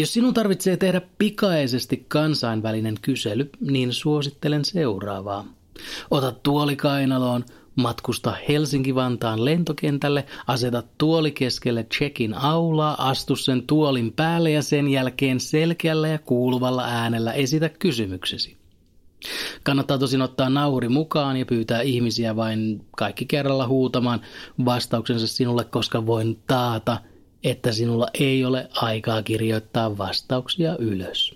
Jos sinun tarvitsee tehdä pikaisesti kansainvälinen kysely, niin suosittelen seuraavaa. Ota tuoli kainaloon, matkusta Helsinki-Vantaan lentokentälle, aseta tuoli keskelle checkin aulaa, astu sen tuolin päälle ja sen jälkeen selkeällä ja kuuluvalla äänellä esitä kysymyksesi. Kannattaa tosin ottaa nauhuri mukaan ja pyytää ihmisiä vain kaikki kerralla huutamaan vastauksensa sinulle, koska voin taata, että sinulla ei ole aikaa kirjoittaa vastauksia ylös.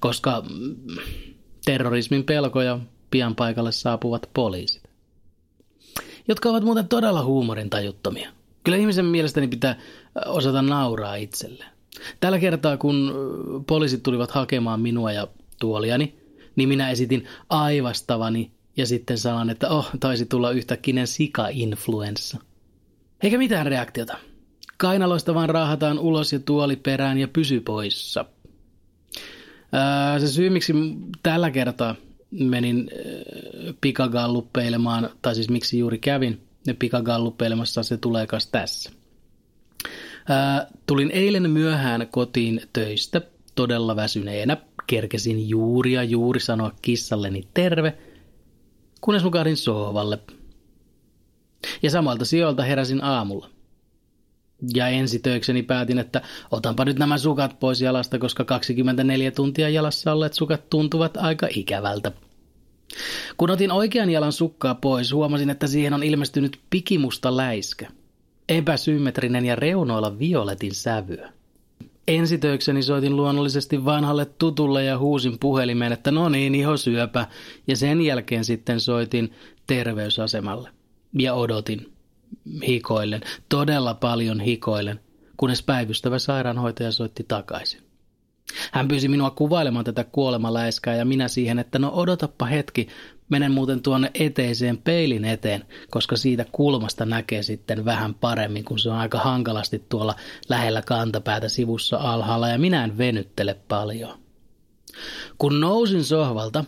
Koska terrorismin pelkoja pian paikalle saapuvat poliisit. Jotka ovat muuten todella huumorin tajuttomia. Kyllä ihmisen mielestäni pitää osata nauraa itselleen. Tällä kertaa, kun poliisit tulivat hakemaan minua ja tuoliani, niin minä esitin aivastavani ja sitten sanon, että oh, taisi tulla yhtäkkiä sika-influenssa. Eikä mitään reaktiota. Kainaloista vaan raahataan ulos ja tuoli perään ja pysy poissa. Se syy, miksi tällä kertaa menin pikagalluppeilemaan, tai siis miksi juuri kävin pikagalluppeilemassa, se tulee kas tässä. Tulin eilen myöhään kotiin töistä, todella väsyneenä. Kerkesin juuri ja juuri sanoa kissalleni terve, kunnes nukahdin sohvalle. Ja samalta sijoilta heräsin aamulla. Ja ensitöikseni päätin, että otanpa nyt nämä sukat pois jalasta, koska 24 tuntia jalassa olleet sukat tuntuvat aika ikävältä. Kun otin oikean jalan sukkaa pois, huomasin, että siihen on ilmestynyt pikimusta läiskä. Epäsymmetrinen ja reunoilla violetin sävyä. Ensitöikseni soitin luonnollisesti vanhalle tutulle ja huusin puhelimeen, että no niin, iho syöpä, ja sen jälkeen sitten soitin terveysasemalle. Ja odotin hikoillen, todella paljon hikoillen, kunnes päivystävä sairaanhoitaja soitti takaisin. Hän pyysi minua kuvailemaan tätä kuolemaläiskää ja minä siihen, että no odotappa hetki, menen muuten tuonne eteiseen peilin eteen, koska siitä kulmasta näkee sitten vähän paremmin, kun se on aika hankalasti tuolla lähellä kantapäätä sivussa alhaalla ja minä en venyttele paljon. Kun nousin sohvalta,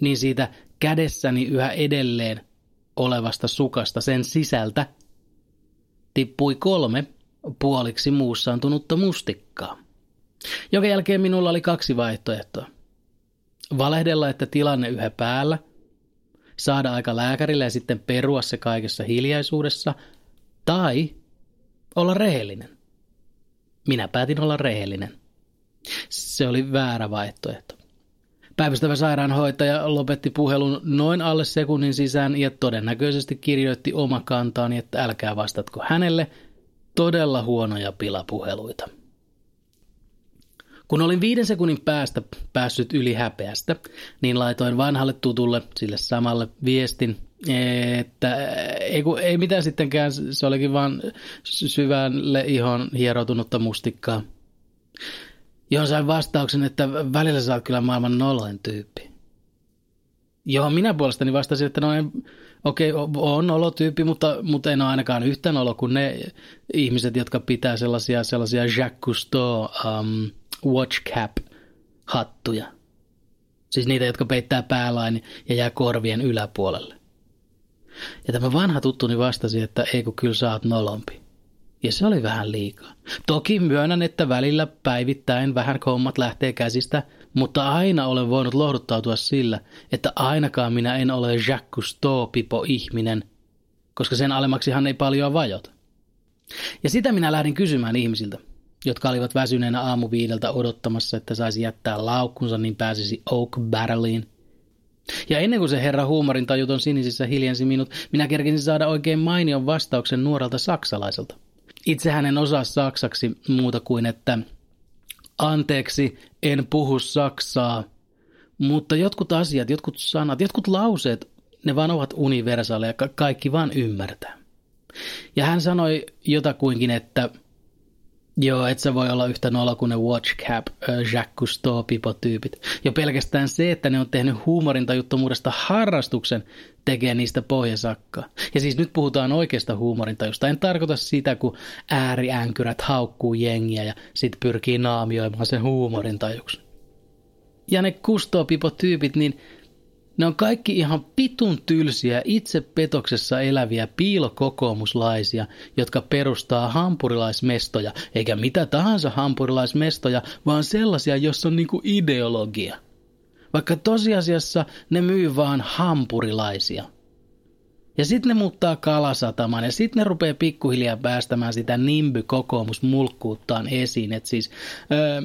niin siitä kädessäni yhä edelleen olevasta sukasta sen sisältä tippui kolme puoliksi muussaantunutta mustikkaa. Joka jälkeen minulla oli kaksi vaihtoehtoa. Valehdella, että tilanne yhä päällä, saada aika lääkärille ja sitten perua se kaikessa hiljaisuudessa, tai olla rehellinen. Minä päätin olla rehellinen. Se oli väärä vaihtoehto. Päivystävä sairaanhoitaja lopetti puhelun noin alle sekunnin sisään ja todennäköisesti kirjoitti oma kantaani, että älkää vastatko hänelle. Todella huonoja pilapuheluita. Kun olin viiden sekunnin päästä päässyt yli häpeästä, niin laitoin vanhalle tutulle, sille samalle viestin, että ei, kun, ei mitään sittenkään, se olikin vaan syvälle ihon hieroutunutta mustikkaa johon sain vastauksen, että välillä sä oot kyllä maailman noloin tyyppi. Johon minä puolestani vastasin, että no okei, okay, on nolotyyppi, mutta, mutta en ole ainakaan yhtä nolo kuin ne ihmiset, jotka pitää sellaisia, sellaisia Jacques Cousteau um, watch cap hattuja. Siis niitä, jotka peittää päälain ja jää korvien yläpuolelle. Ja tämä vanha tuttuni vastasi, että ei kun kyllä sä oot nolompi ja se oli vähän liikaa. Toki myönnän, että välillä päivittäin vähän hommat lähtee käsistä, mutta aina olen voinut lohduttautua sillä, että ainakaan minä en ole Jacques Cousteau-pipo-ihminen, koska sen alemmaksihan ei paljon vajota. Ja sitä minä lähdin kysymään ihmisiltä, jotka olivat väsyneenä aamuviideltä odottamassa, että saisi jättää laukkunsa, niin pääsisi Oak Barreliin. Ja ennen kuin se herra huumorin tajuton sinisissä hiljensi minut, minä kerkisin saada oikein mainion vastauksen nuorelta saksalaiselta – Itsehän en osaa saksaksi muuta kuin, että anteeksi, en puhu saksaa, mutta jotkut asiat, jotkut sanat, jotkut lauseet, ne vaan ovat universaaleja, ka- kaikki vaan ymmärtää. Ja hän sanoi jotakuinkin, että Joo, et sä voi olla yhtä nolla kuin ne Watch Cap, Jacques Cousteau, Pipo-tyypit. Jo pelkästään se, että ne on tehnyt huumorintajuttomuudesta harrastuksen, tekee niistä pohjasakkaa. Ja siis nyt puhutaan oikeasta huumorintajusta. En tarkoita sitä, kun ääriänkyrät haukkuu jengiä ja sit pyrkii naamioimaan sen huumorintajuksi. Ja ne Cousteau-Pipo-tyypit, niin ne on kaikki ihan pitun tylsiä, itse petoksessa eläviä piilokokoomuslaisia, jotka perustaa hampurilaismestoja, eikä mitä tahansa hampurilaismestoja, vaan sellaisia, jossa on niinku ideologia. Vaikka tosiasiassa ne myy vaan hampurilaisia. Ja sitten ne muuttaa kalasatamaan ja sitten ne rupeaa pikkuhiljaa päästämään sitä nimby-kokoomusmulkkuuttaan esiin. Et siis, öö,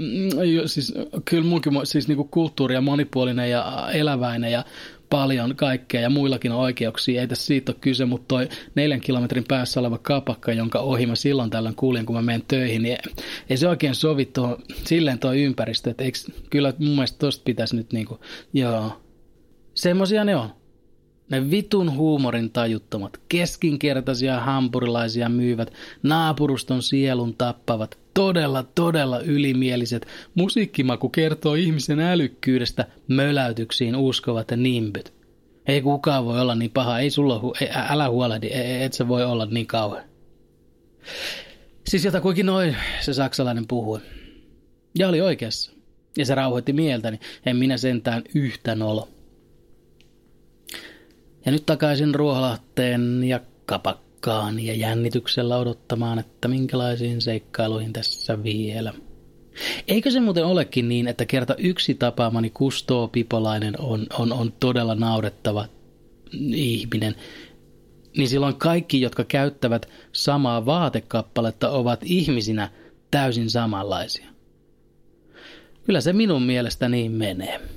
siis kyllä munkin siis niinku kulttuuri ja monipuolinen ja eläväinen ja paljon kaikkea ja muillakin on oikeuksia. Ei tässä siitä ole kyse, mutta toi neljän kilometrin päässä oleva kapakka, jonka ohi mä silloin tällöin kuulin, kun mä menen töihin, niin ei se oikein sovi tuohon, silleen tuo ympäristö. Että eikö, kyllä mun mielestä tosta pitäisi nyt niinku, joo, semmosia ne on. Ne vitun huumorin tajuttomat, keskinkertaisia hampurilaisia myyvät, naapuruston sielun tappavat, todella, todella ylimieliset, musiikkimaku kertoo ihmisen älykkyydestä, möläytyksiin uskovat nimpyt. Ei kukaan voi olla niin paha, ei sulla, hu- ei, älä huolehdi, et se voi olla niin kauan. Siis jotakuinkin noin se saksalainen puhui. Ja oli oikeassa. Ja se rauhoitti mieltäni, en minä sentään yhtä nolo. Ja nyt takaisin Ruoholahteen ja kapakkaan ja jännityksellä odottamaan, että minkälaisiin seikkailuihin tässä vielä. Eikö se muuten olekin niin, että kerta yksi tapaamani Kustoo Pipolainen on, on, on todella naurettava ihminen, niin silloin kaikki, jotka käyttävät samaa vaatekappaletta, ovat ihmisinä täysin samanlaisia. Kyllä se minun mielestä niin menee.